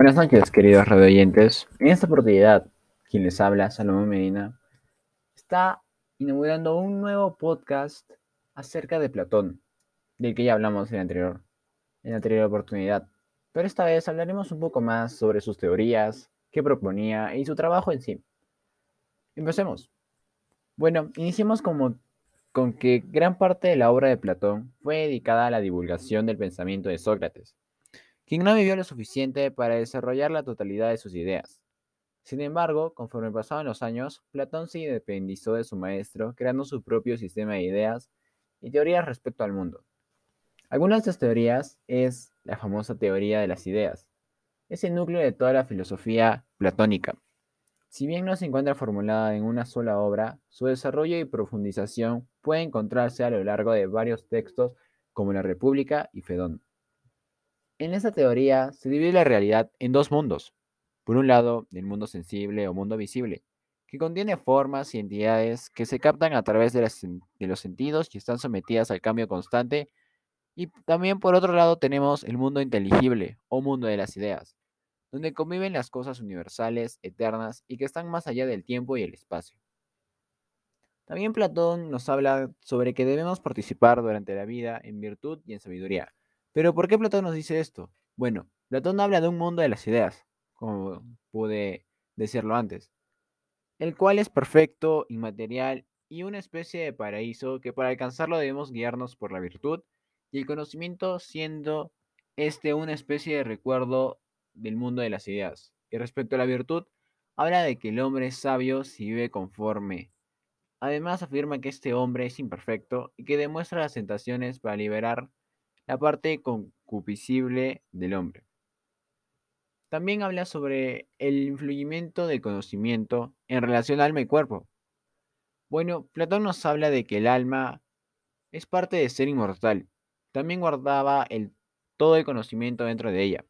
Buenas noches, queridos radioyentes. En esta oportunidad, quien les habla, Salomón Medina, está inaugurando un nuevo podcast acerca de Platón, del que ya hablamos en la anterior, en anterior oportunidad. Pero esta vez hablaremos un poco más sobre sus teorías, qué proponía y su trabajo en sí. Empecemos. Bueno, iniciemos como, con que gran parte de la obra de Platón fue dedicada a la divulgación del pensamiento de Sócrates quien no vivió lo suficiente para desarrollar la totalidad de sus ideas. Sin embargo, conforme pasaban los años, Platón se independizó de su maestro, creando su propio sistema de ideas y teorías respecto al mundo. Algunas de estas teorías es la famosa teoría de las ideas. Es el núcleo de toda la filosofía platónica. Si bien no se encuentra formulada en una sola obra, su desarrollo y profundización puede encontrarse a lo largo de varios textos como La República y Fedón. En esta teoría se divide la realidad en dos mundos. Por un lado, el mundo sensible o mundo visible, que contiene formas y entidades que se captan a través de, los sentidos y están sometidas al cambio constante. Y también por otro lado tenemos el mundo inteligible o mundo de las ideas, donde conviven las cosas universales, eternas y que están más allá del tiempo y el espacio. También Platón nos habla sobre que debemos participar durante la vida en virtud y en sabiduría, pero ¿por qué Platón nos dice esto? Bueno, Platón habla de un mundo de las ideas, como pude decirlo antes, el cual es perfecto, inmaterial y una especie de paraíso que para alcanzarlo debemos guiarnos por la virtud y el conocimiento siendo este una especie de recuerdo del mundo de las ideas. Y respecto a la virtud, habla de que el hombre es sabio si vive conforme. Además afirma que este hombre es imperfecto y que demuestra las tentaciones para liberar la parte concupiscible del hombre. También habla sobre el influimiento del conocimiento en relación alma y cuerpo. Bueno, Platón nos habla de que el alma es parte de ser inmortal. También guardaba el, todo el conocimiento dentro de ella,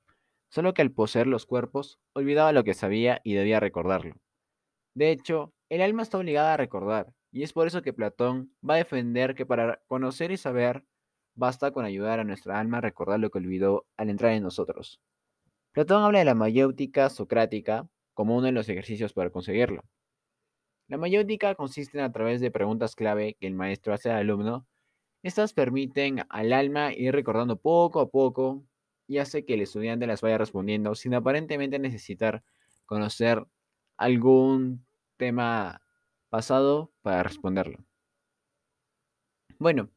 solo que al poseer los cuerpos olvidaba lo que sabía y debía recordarlo. De hecho, el alma está obligada a recordar, y es por eso que Platón va a defender que para conocer y saber Basta con ayudar a nuestra alma a recordar lo que olvidó al entrar en nosotros. Platón habla de la mayéutica socrática como uno de los ejercicios para conseguirlo. La mayéutica consiste en a través de preguntas clave que el maestro hace al alumno. Estas permiten al alma ir recordando poco a poco y hace que el estudiante las vaya respondiendo sin aparentemente necesitar conocer algún tema pasado para responderlo. Bueno,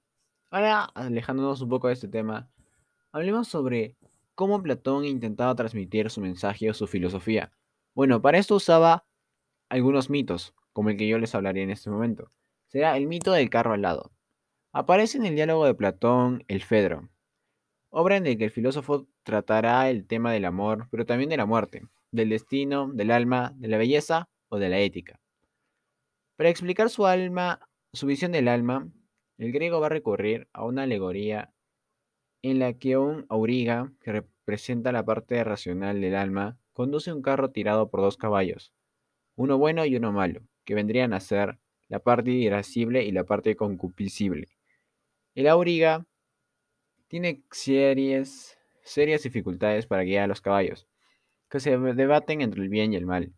Ahora, alejándonos un poco de este tema, hablemos sobre cómo Platón intentaba transmitir su mensaje o su filosofía. Bueno, para esto usaba algunos mitos, como el que yo les hablaré en este momento. Será el mito del carro al lado. Aparece en el diálogo de Platón el Fedro, obra en la que el filósofo tratará el tema del amor, pero también de la muerte, del destino, del alma, de la belleza o de la ética. Para explicar su alma, su visión del alma, el griego va a recurrir a una alegoría en la que un auriga, que representa la parte racional del alma, conduce un carro tirado por dos caballos, uno bueno y uno malo, que vendrían a ser la parte irascible y la parte concupiscible. El auriga tiene serias, serias dificultades para guiar a los caballos, que se debaten entre el bien y el mal,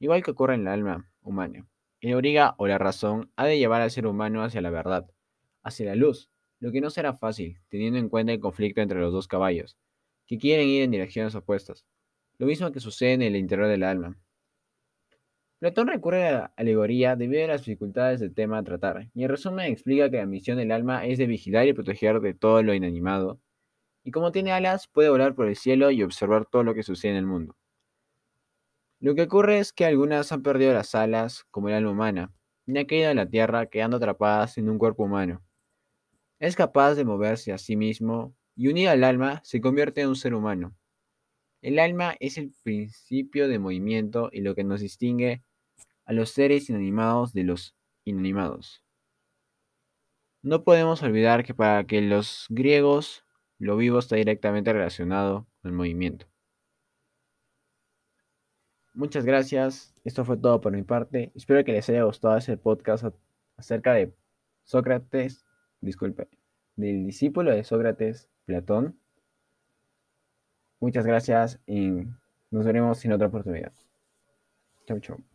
igual que ocurre en el alma humana. El auriga o la razón ha de llevar al ser humano hacia la verdad, hacia la luz, lo que no será fácil, teniendo en cuenta el conflicto entre los dos caballos, que quieren ir en direcciones opuestas, lo mismo que sucede en el interior del alma. Platón recurre a la alegoría debido a las dificultades del tema a tratar, y en resumen explica que la misión del alma es de vigilar y proteger de todo lo inanimado, y como tiene alas puede volar por el cielo y observar todo lo que sucede en el mundo. Lo que ocurre es que algunas han perdido las alas, como el alma humana, y han caído en la tierra quedando atrapadas en un cuerpo humano. Es capaz de moverse a sí mismo y unida al alma se convierte en un ser humano. El alma es el principio de movimiento y lo que nos distingue a los seres inanimados de los inanimados. No podemos olvidar que para que los griegos lo vivo está directamente relacionado con el movimiento. Muchas gracias. Esto fue todo por mi parte. Espero que les haya gustado ese podcast acerca de Sócrates disculpe, del discípulo de Sócrates, Platón. Muchas gracias y Nos veremos en otra oportunidad. Chau, chau.